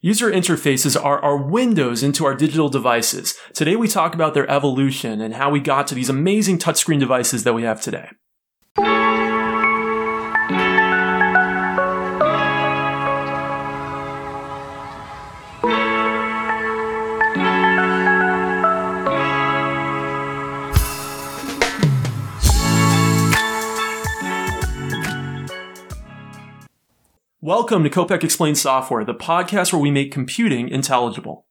User interfaces are our windows into our digital devices. Today we talk about their evolution and how we got to these amazing touchscreen devices that we have today. Welcome to Kopec Explains Software, the podcast where we make computing intelligible.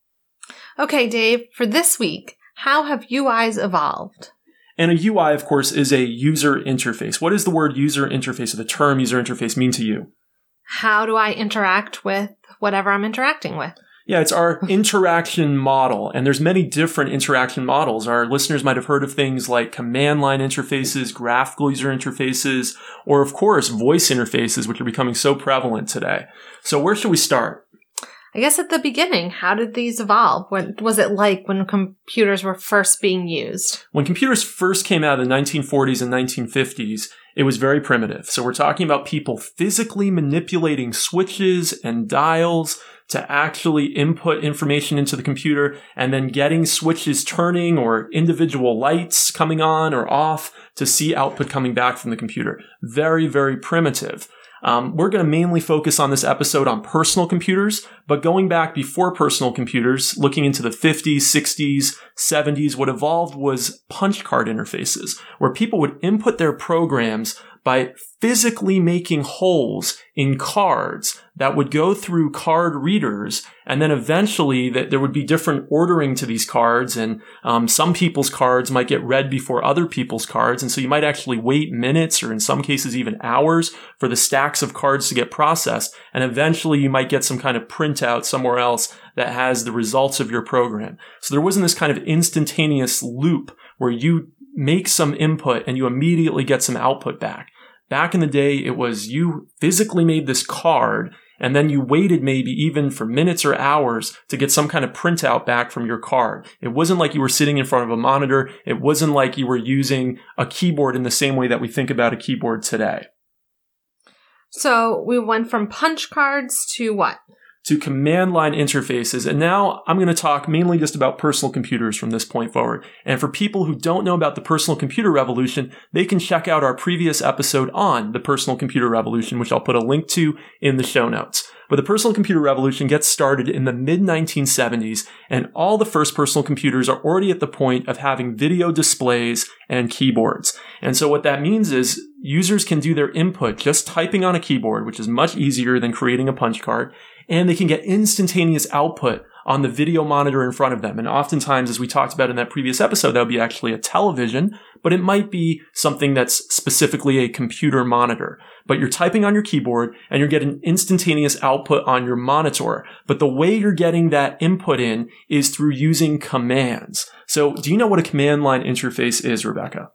Okay, Dave, for this week, how have UIs evolved? And a UI, of course, is a user interface. What does the word user interface or the term user interface mean to you? How do I interact with whatever I'm interacting with? Yeah, it's our interaction model, and there's many different interaction models. Our listeners might have heard of things like command line interfaces, graphical user interfaces, or of course, voice interfaces, which are becoming so prevalent today. So where should we start? I guess at the beginning, how did these evolve? What was it like when computers were first being used? When computers first came out in the 1940s and 1950s, it was very primitive. So we're talking about people physically manipulating switches and dials to actually input information into the computer and then getting switches turning or individual lights coming on or off to see output coming back from the computer. Very, very primitive. Um, we're going to mainly focus on this episode on personal computers, but going back before personal computers, looking into the 50s, 60s, 70s, what evolved was punch card interfaces, where people would input their programs by physically making holes in cards that would go through card readers and then eventually that there would be different ordering to these cards and um, some people's cards might get read before other people's cards and so you might actually wait minutes or in some cases even hours for the stacks of cards to get processed and eventually you might get some kind of printout somewhere else that has the results of your program. So there wasn't this kind of instantaneous loop where you make some input and you immediately get some output back Back in the day, it was you physically made this card and then you waited maybe even for minutes or hours to get some kind of printout back from your card. It wasn't like you were sitting in front of a monitor. It wasn't like you were using a keyboard in the same way that we think about a keyboard today. So we went from punch cards to what? To command line interfaces. And now I'm going to talk mainly just about personal computers from this point forward. And for people who don't know about the personal computer revolution, they can check out our previous episode on the personal computer revolution, which I'll put a link to in the show notes. But the personal computer revolution gets started in the mid 1970s, and all the first personal computers are already at the point of having video displays and keyboards. And so what that means is users can do their input just typing on a keyboard, which is much easier than creating a punch card and they can get instantaneous output on the video monitor in front of them. And oftentimes, as we talked about in that previous episode, that would be actually a television, but it might be something that's specifically a computer monitor. But you're typing on your keyboard and you're getting instantaneous output on your monitor. But the way you're getting that input in is through using commands. So do you know what a command line interface is, Rebecca?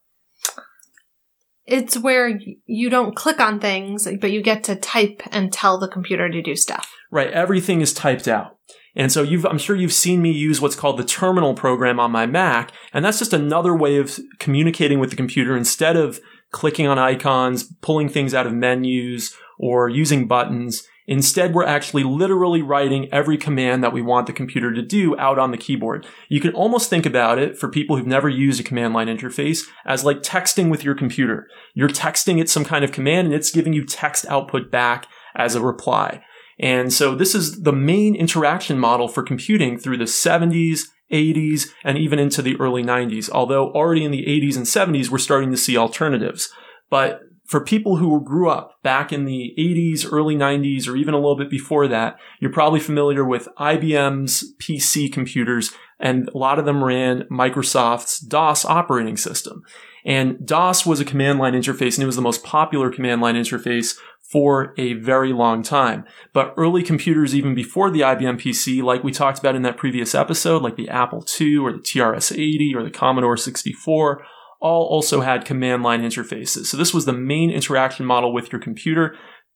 It's where you don't click on things, but you get to type and tell the computer to do stuff. Right. Everything is typed out. And so I'm sure you've seen me use what's called the terminal program on my Mac. And that's just another way of communicating with the computer instead of clicking on icons, pulling things out of menus, or using buttons. Instead, we're actually literally writing every command that we want the computer to do out on the keyboard. You can almost think about it for people who've never used a command line interface as like texting with your computer. You're texting it some kind of command and it's giving you text output back as a reply. And so this is the main interaction model for computing through the 70s, 80s, and even into the early 90s. Although already in the 80s and 70s, we're starting to see alternatives. But for people who grew up back in the 80s, early 90s, or even a little bit before that, you're probably familiar with IBM's PC computers, and a lot of them ran Microsoft's DOS operating system. And DOS was a command line interface, and it was the most popular command line interface for a very long time. But early computers, even before the IBM PC, like we talked about in that previous episode, like the Apple II or the TRS-80 or the Commodore 64, all also had command line interfaces. So this was the main interaction model with your computer.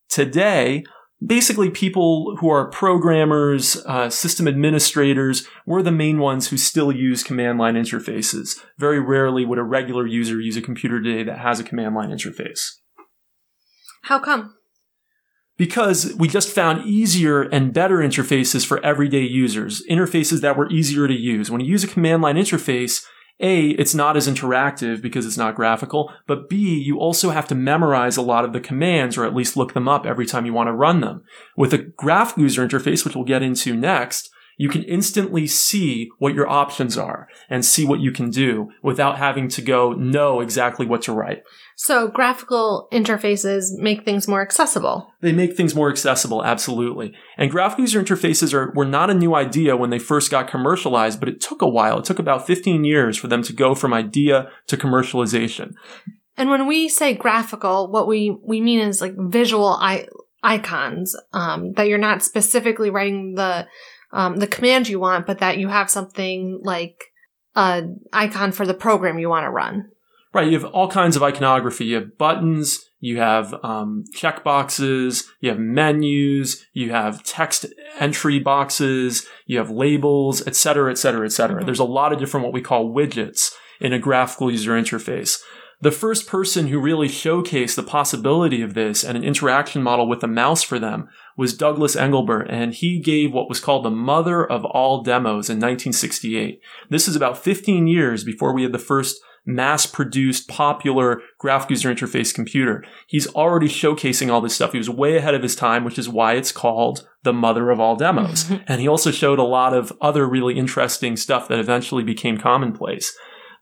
Today, basically people who are programmers, uh, system administrators, were the main ones who still use command line interfaces. Very rarely would a regular user use a computer today that has a command line interface. How come? because we just found easier and better interfaces for everyday users, interfaces that were easier to use. When you use a command line interface, a, it's not as interactive because it's not graphical, but B, you also have to memorize a lot of the commands or at least look them up every time you want to run them. With a graph user interface, which we'll get into next, you can instantly see what your options are and see what you can do without having to go know exactly what to write. So graphical interfaces make things more accessible. They make things more accessible, absolutely. And graphical user interfaces are were not a new idea when they first got commercialized, but it took a while. It took about 15 years for them to go from idea to commercialization. And when we say graphical, what we, we mean is like visual I- icons, um, that you're not specifically writing the, um, the command you want, but that you have something like a icon for the program you want to run. Right, you have all kinds of iconography. You have buttons, you have um, checkboxes, you have menus, you have text entry boxes, you have labels, et cetera, et cetera, et cetera. Mm-hmm. There's a lot of different what we call widgets in a graphical user interface. The first person who really showcased the possibility of this and an interaction model with a mouse for them was Douglas Engelbart, and he gave what was called the mother of all demos in 1968. This is about 15 years before we had the first mass produced popular graphic user interface computer. He's already showcasing all this stuff. He was way ahead of his time, which is why it's called the mother of all demos. and he also showed a lot of other really interesting stuff that eventually became commonplace.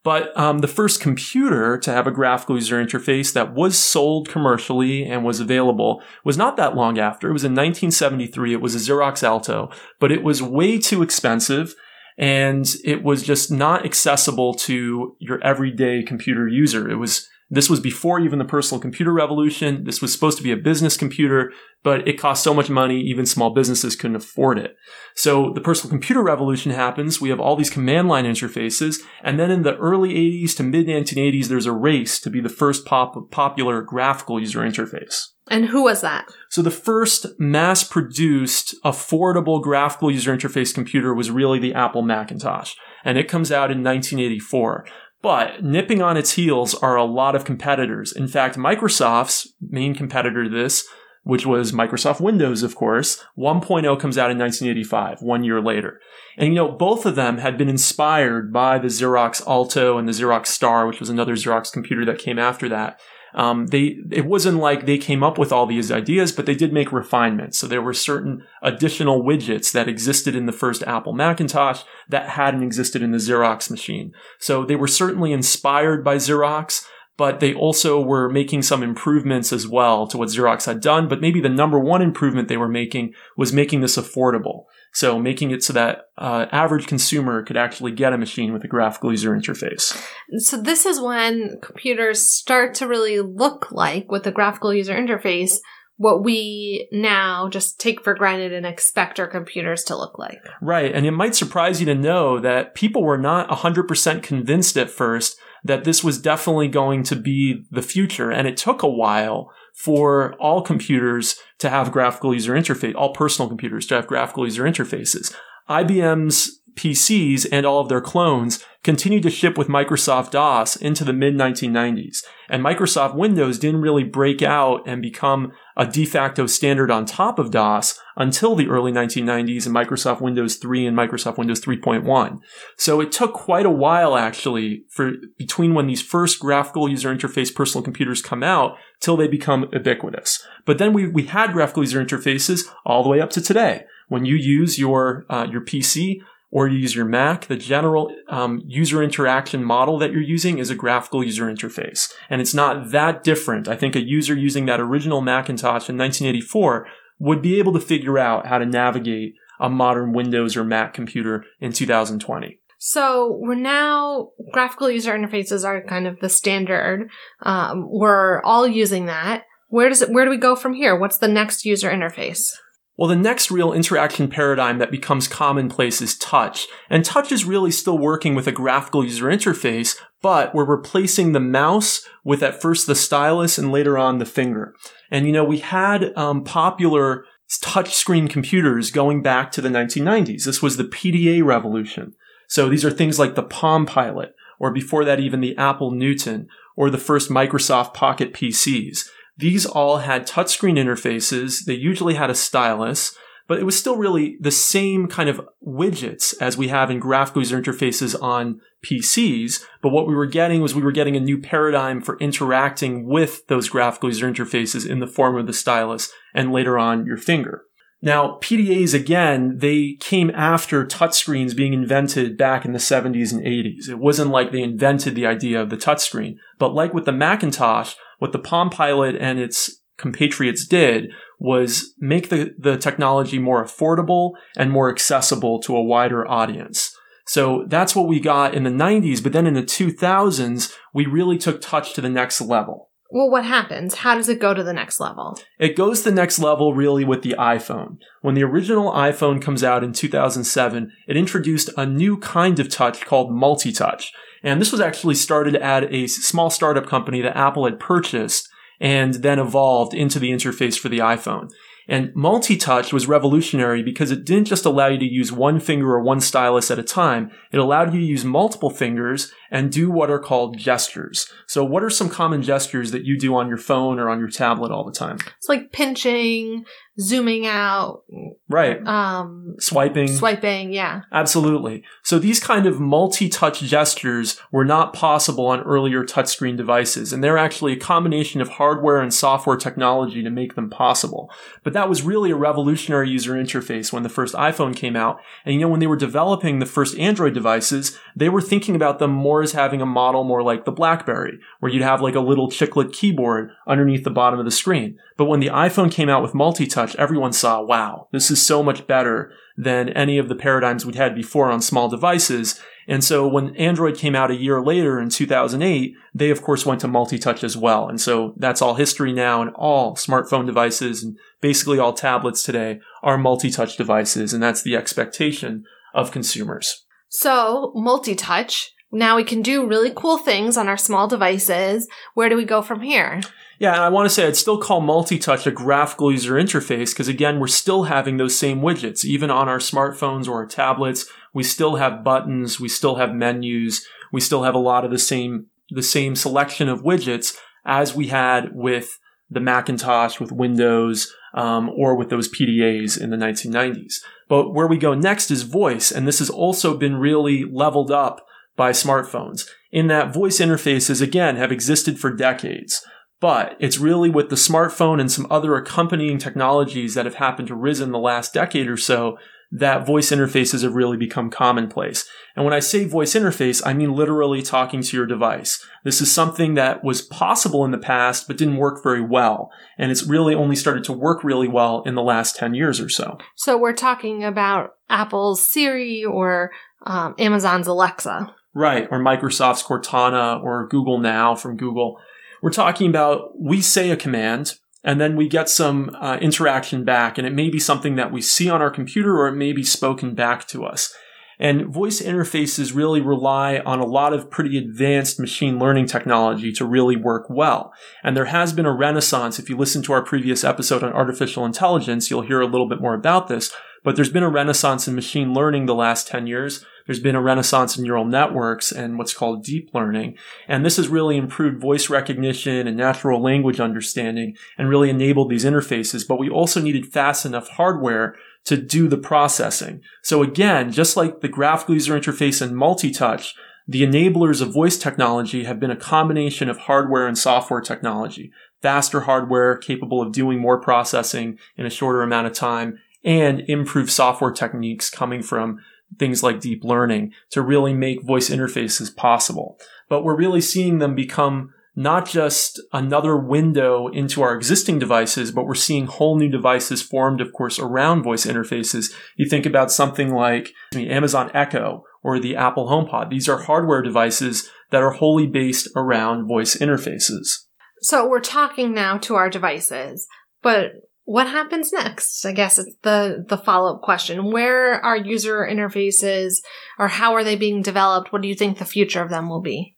But um, the first computer to have a graphical user interface that was sold commercially and was available was not that long after. It was in 1973. It was a Xerox Alto, but it was way too expensive and it was just not accessible to your everyday computer user. It was this was before even the personal computer revolution. This was supposed to be a business computer, but it cost so much money, even small businesses couldn't afford it. So the personal computer revolution happens. We have all these command line interfaces. And then in the early 80s to mid 1980s, there's a race to be the first pop- popular graphical user interface. And who was that? So the first mass produced affordable graphical user interface computer was really the Apple Macintosh. And it comes out in 1984. But nipping on its heels are a lot of competitors. In fact, Microsoft's main competitor to this, which was Microsoft Windows, of course, 1.0 comes out in 1985, one year later. And you know, both of them had been inspired by the Xerox Alto and the Xerox Star, which was another Xerox computer that came after that. Um, they it wasn't like they came up with all these ideas, but they did make refinements. So there were certain additional widgets that existed in the first Apple Macintosh that hadn't existed in the Xerox machine. So they were certainly inspired by Xerox, but they also were making some improvements as well to what Xerox had done. But maybe the number one improvement they were making was making this affordable. So making it so that uh, average consumer could actually get a machine with a graphical user interface. So this is when computers start to really look like with a graphical user interface what we now just take for granted and expect our computers to look like. Right. And it might surprise you to know that people were not 100% convinced at first that this was definitely going to be the future. And it took a while for all computers to have graphical user interface, all personal computers to have graphical user interfaces. IBM's PCs and all of their clones continued to ship with Microsoft DOS into the mid 1990s. And Microsoft Windows didn't really break out and become a de facto standard on top of DOS until the early 1990s and Microsoft Windows 3 and Microsoft Windows 3.1. So it took quite a while actually for between when these first graphical user interface personal computers come out till they become ubiquitous. But then we, we had graphical user interfaces all the way up to today. When you use your, uh, your PC, or you use your Mac, the general um, user interaction model that you're using is a graphical user interface. And it's not that different. I think a user using that original Macintosh in 1984 would be able to figure out how to navigate a modern Windows or Mac computer in 2020. So we're now graphical user interfaces are kind of the standard. Um, we're all using that. Where does it? Where do we go from here? What's the next user interface? Well, the next real interaction paradigm that becomes commonplace is touch. And touch is really still working with a graphical user interface, but we're replacing the mouse with at first the stylus and later on the finger. And you know, we had um, popular touchscreen computers going back to the 1990s. This was the PDA revolution. So these are things like the Palm Pilot, or before that even the Apple Newton, or the first Microsoft Pocket PCs. These all had touchscreen interfaces. They usually had a stylus, but it was still really the same kind of widgets as we have in graphical user interfaces on PCs. But what we were getting was we were getting a new paradigm for interacting with those graphical user interfaces in the form of the stylus and later on your finger. Now, PDAs again, they came after touchscreens being invented back in the 70s and 80s. It wasn't like they invented the idea of the touchscreen. But like with the Macintosh, what the Palm Pilot and its compatriots did was make the, the technology more affordable and more accessible to a wider audience. So that's what we got in the 90s, but then in the 2000s, we really took touch to the next level. Well, what happens? How does it go to the next level? It goes to the next level really with the iPhone. When the original iPhone comes out in 2007, it introduced a new kind of touch called multi-touch. And this was actually started at a small startup company that Apple had purchased and then evolved into the interface for the iPhone. And multi-touch was revolutionary because it didn't just allow you to use one finger or one stylus at a time. It allowed you to use multiple fingers and do what are called gestures. So what are some common gestures that you do on your phone or on your tablet all the time? It's like pinching, zooming out, Right. um, Swiping. swiping. Yeah. Absolutely. So these kind of multi-touch gestures were not possible on earlier touchscreen devices, and they're actually a combination of hardware and software technology to make them possible. But that was really a revolutionary user interface when the first iPhone came out. And you know, when they were developing the first Android devices, they were thinking about them more as having a model more like the BlackBerry, where you'd have like a little chiclet keyboard underneath the bottom of the screen. But when the iPhone came out with multi-touch, everyone saw, wow, this is so much better than any of the paradigms we'd had before on small devices. And so when Android came out a year later in 2008, they of course went to multi-touch as well. And so that's all history now and all smartphone devices and basically all tablets today are multi-touch devices. And that's the expectation of consumers. So multi-touch. Now we can do really cool things on our small devices. Where do we go from here? Yeah, and I want to say I'd still call multi-touch a graphical user interface because again, we're still having those same widgets. Even on our smartphones or our tablets, we still have buttons, we still have menus, we still have a lot of the same the same selection of widgets as we had with the Macintosh, with Windows, um, or with those PDAs in the 1990s. But where we go next is voice, and this has also been really leveled up by smartphones. In that voice interfaces, again, have existed for decades. But it's really with the smartphone and some other accompanying technologies that have happened to risen the last decade or so that voice interfaces have really become commonplace. And when I say voice interface, I mean literally talking to your device. This is something that was possible in the past, but didn't work very well. And it's really only started to work really well in the last 10 years or so. So we're talking about Apple's Siri or um, Amazon's Alexa. Right. Or Microsoft's Cortana or Google Now from Google. We're talking about we say a command and then we get some uh, interaction back and it may be something that we see on our computer or it may be spoken back to us. And voice interfaces really rely on a lot of pretty advanced machine learning technology to really work well. And there has been a renaissance. If you listen to our previous episode on artificial intelligence, you'll hear a little bit more about this. But there's been a renaissance in machine learning the last 10 years. There's been a renaissance in neural networks and what's called deep learning. And this has really improved voice recognition and natural language understanding and really enabled these interfaces. But we also needed fast enough hardware to do the processing. So again, just like the graphical user interface and multi-touch, the enablers of voice technology have been a combination of hardware and software technology. Faster hardware capable of doing more processing in a shorter amount of time and improved software techniques coming from things like deep learning to really make voice interfaces possible. But we're really seeing them become not just another window into our existing devices, but we're seeing whole new devices formed, of course, around voice interfaces. You think about something like Amazon Echo or the Apple HomePod. These are hardware devices that are wholly based around voice interfaces. So we're talking now to our devices, but what happens next? I guess it's the the follow-up question. Where are user interfaces or how are they being developed? What do you think the future of them will be?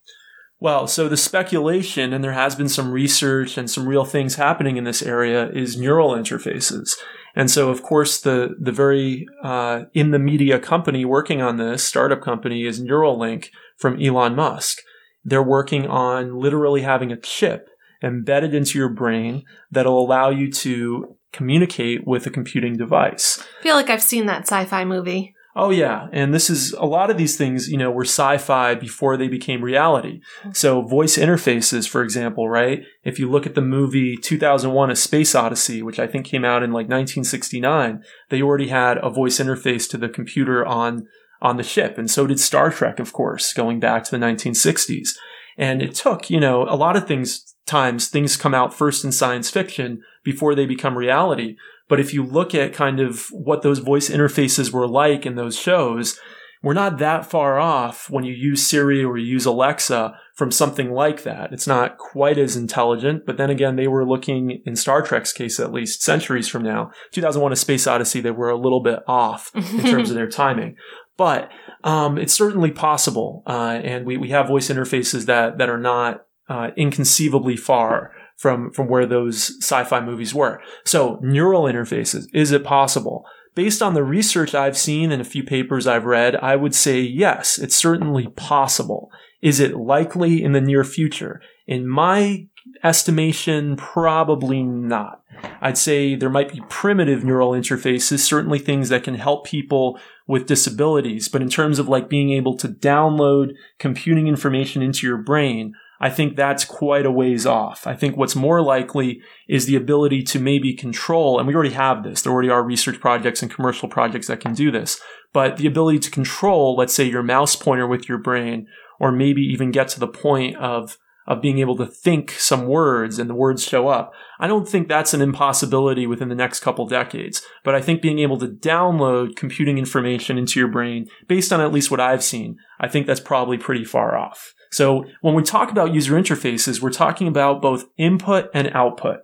Well, so the speculation, and there has been some research and some real things happening in this area, is neural interfaces. And so, of course, the the very uh, in the media company working on this startup company is Neuralink from Elon Musk. They're working on literally having a chip embedded into your brain that'll allow you to communicate with a computing device. I feel like I've seen that sci-fi movie. Oh yeah, and this is a lot of these things, you know, were sci-fi before they became reality. Mm-hmm. So voice interfaces, for example, right? If you look at the movie 2001 A Space Odyssey, which I think came out in like 1969, they already had a voice interface to the computer on on the ship, and so did Star Trek, of course, going back to the 1960s. And it took, you know, a lot of things times things come out first in science fiction before they become reality. But if you look at kind of what those voice interfaces were like in those shows, we're not that far off when you use Siri or you use Alexa from something like that. It's not quite as intelligent, but then again, they were looking, in Star Trek's case at least, centuries from now. 2001 A Space Odyssey, they were a little bit off in terms of their timing. But um, it's certainly possible, uh, and we, we have voice interfaces that, that are not uh, inconceivably far from from where those sci-fi movies were. So neural interfaces, is it possible? Based on the research I've seen and a few papers I've read, I would say yes, it's certainly possible. Is it likely in the near future? In my estimation, probably not. I'd say there might be primitive neural interfaces, certainly things that can help people with disabilities, but in terms of like being able to download computing information into your brain, I think that's quite a ways off. I think what's more likely is the ability to maybe control, and we already have this. There already are research projects and commercial projects that can do this, but the ability to control, let's say your mouse pointer with your brain, or maybe even get to the point of of being able to think some words and the words show up. I don't think that's an impossibility within the next couple decades, but I think being able to download computing information into your brain based on at least what I've seen, I think that's probably pretty far off. So when we talk about user interfaces, we're talking about both input and output.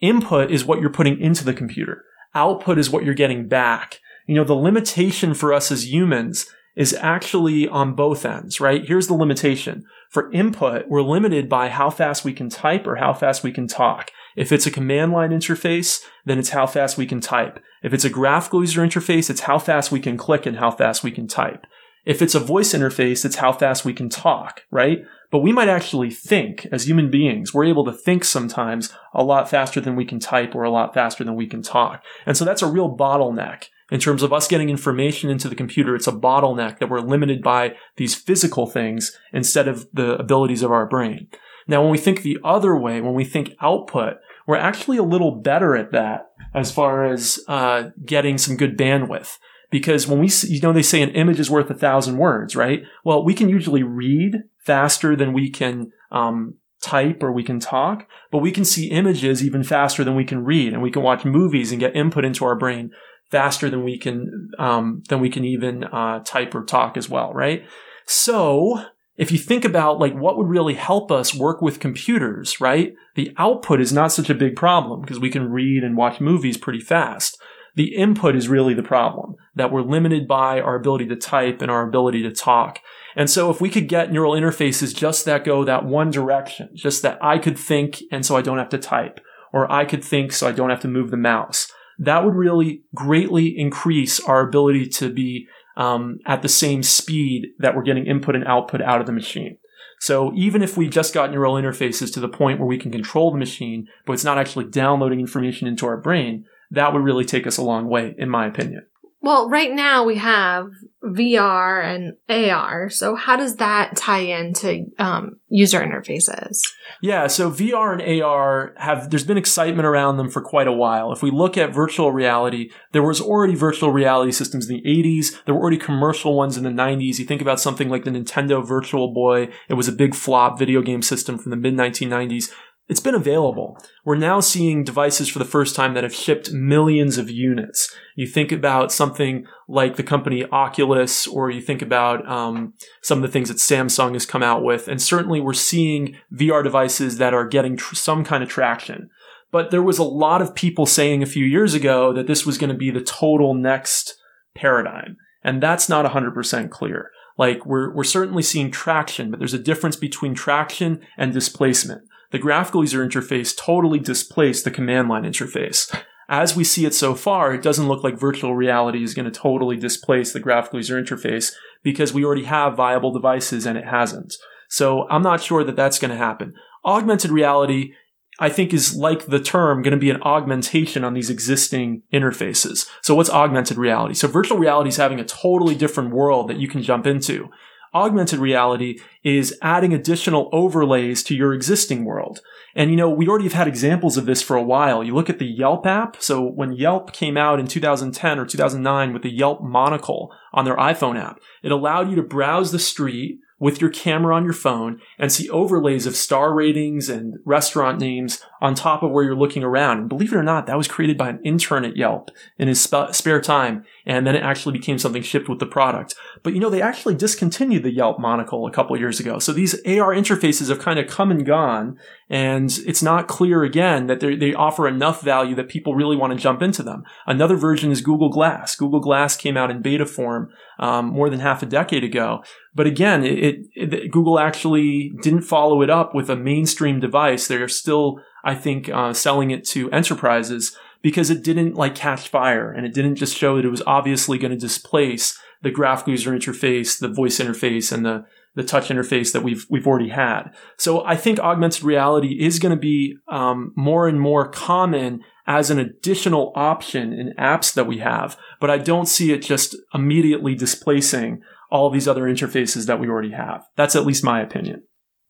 Input is what you're putting into the computer. Output is what you're getting back. You know, the limitation for us as humans is actually on both ends, right? Here's the limitation. For input, we're limited by how fast we can type or how fast we can talk. If it's a command line interface, then it's how fast we can type. If it's a graphical user interface, it's how fast we can click and how fast we can type. If it's a voice interface, it's how fast we can talk, right? But we might actually think as human beings. We're able to think sometimes a lot faster than we can type or a lot faster than we can talk. And so that's a real bottleneck in terms of us getting information into the computer. It's a bottleneck that we're limited by these physical things instead of the abilities of our brain. Now, when we think the other way, when we think output, we're actually a little better at that as far as uh, getting some good bandwidth because when we, you know, they say an image is worth a thousand words, right? Well, we can usually read faster than we can, um, type or we can talk, but we can see images even faster than we can read and we can watch movies and get input into our brain faster than we can, um, than we can even, uh, type or talk as well, right? So, if you think about like what would really help us work with computers, right? The output is not such a big problem because we can read and watch movies pretty fast. The input is really the problem that we're limited by our ability to type and our ability to talk. And so if we could get neural interfaces just that go that one direction, just that I could think and so I don't have to type, or I could think so I don't have to move the mouse, that would really greatly increase our ability to be um, at the same speed that we're getting input and output out of the machine. So even if we just got neural interfaces to the point where we can control the machine, but it's not actually downloading information into our brain, that would really take us a long way, in my opinion. Well, right now we have VR and AR. So how does that tie into um, user interfaces? Yeah, so VR and AR have there's been excitement around them for quite a while. If we look at virtual reality, there was already virtual reality systems in the 80s. There were already commercial ones in the 90s. You think about something like the Nintendo Virtual Boy. It was a big flop video game system from the mid 1990s it's been available. We're now seeing devices for the first time that have shipped millions of units. You think about something like the company Oculus, or you think about um, some of the things that Samsung has come out with, and certainly we're seeing VR devices that are getting tr- some kind of traction. But there was a lot of people saying a few years ago that this was going to be the total next paradigm, and that's not 100% clear. Like we're we're certainly seeing traction, but there's a difference between traction and displacement the graphical user interface totally displaced the command line interface. As we see it so far, it doesn't look like virtual reality is going to totally displace the graphical user interface because we already have viable devices and it hasn't. So I'm not sure that that's going to happen. Augmented reality I think is like the term going to be an augmentation on these existing interfaces. So what's augmented reality? So virtual reality is having a totally different world that you can jump into. Augmented reality is adding additional overlays to your existing world. And you know, we already have had examples of this for a while. You look at the Yelp app. So when Yelp came out in 2010 or 2009 with the Yelp monocle on their iPhone app, it allowed you to browse the street with your camera on your phone and see overlays of star ratings and restaurant names on top of where you're looking around. And believe it or not, that was created by an intern at Yelp in his sp- spare time. And then it actually became something shipped with the product. But you know, they actually discontinued the Yelp monocle a couple years ago. So these AR interfaces have kind of come and gone. And it's not clear again that they offer enough value that people really want to jump into them. Another version is Google Glass. Google Glass came out in beta form um, more than half a decade ago. But again, it, it, Google actually didn't follow it up with a mainstream device. They're still, I think, uh, selling it to enterprises because it didn't like catch fire and it didn't just show that it was obviously going to displace the graphical user interface, the voice interface, and the the touch interface that we've we've already had. So I think augmented reality is going to be um, more and more common as an additional option in apps that we have, but I don't see it just immediately displacing all these other interfaces that we already have. That's at least my opinion.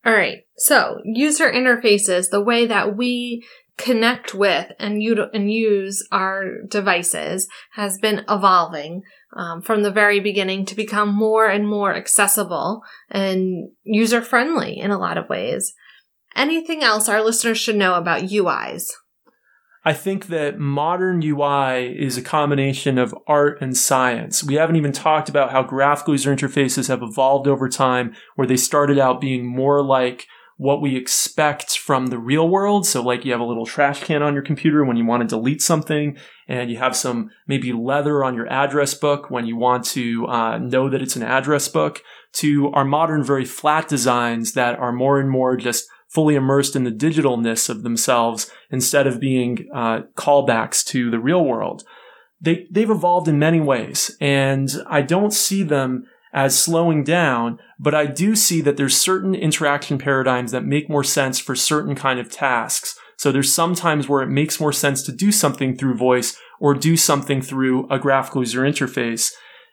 All right. So user interfaces, the way that we connect with and, u- and use our devices has been evolving um, from the very beginning to become more and more accessible and user friendly in a lot of ways. Anything else our listeners should know about UIs? I think that modern UI is a combination of art and science. We haven't even talked about how graphical user interfaces have evolved over time, where they started out being more like what we expect from the real world. So like you have a little trash can on your computer when you want to delete something and you have some maybe leather on your address book when you want to uh, know that it's an address book to our modern, very flat designs that are more and more just fully immersed in the digitalness of themselves instead of being uh, callbacks to the real world. They, they've evolved in many ways and I don't see them as slowing down, but I do see that there's certain interaction paradigms that make more sense for certain kind of tasks. So there's sometimes where it makes more sense to do something through voice or do something through a graphical user interface.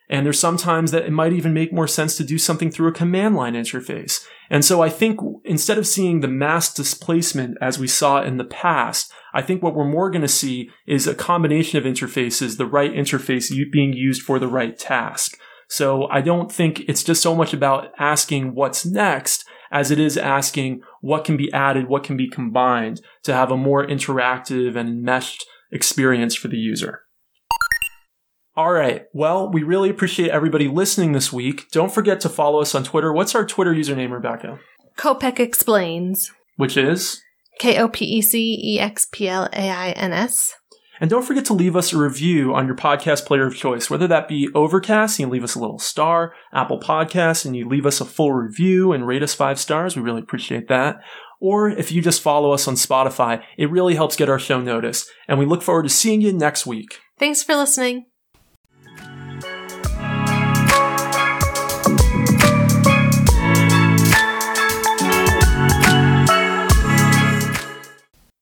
And there's sometimes that it might even make more sense to do something through a command line interface. And so I think instead of seeing the mass displacement as we saw in the past, I think what we're more going to see is a combination of interfaces, the right interface being used for the right task. So I don't think it's just so much about asking what's next as it is asking what can be added, what can be combined to have a more interactive and meshed experience for the user. All right. Well, we really appreciate everybody listening this week. Don't forget to follow us on Twitter. What's our Twitter username, Rebecca? Kopec explains. Which is? K O P E C E X P L A I N S. And don't forget to leave us a review on your podcast player of choice, whether that be Overcast, you leave us a little star, Apple Podcasts, and you leave us a full review and rate us five stars. We really appreciate that. Or if you just follow us on Spotify, it really helps get our show noticed. And we look forward to seeing you next week. Thanks for listening.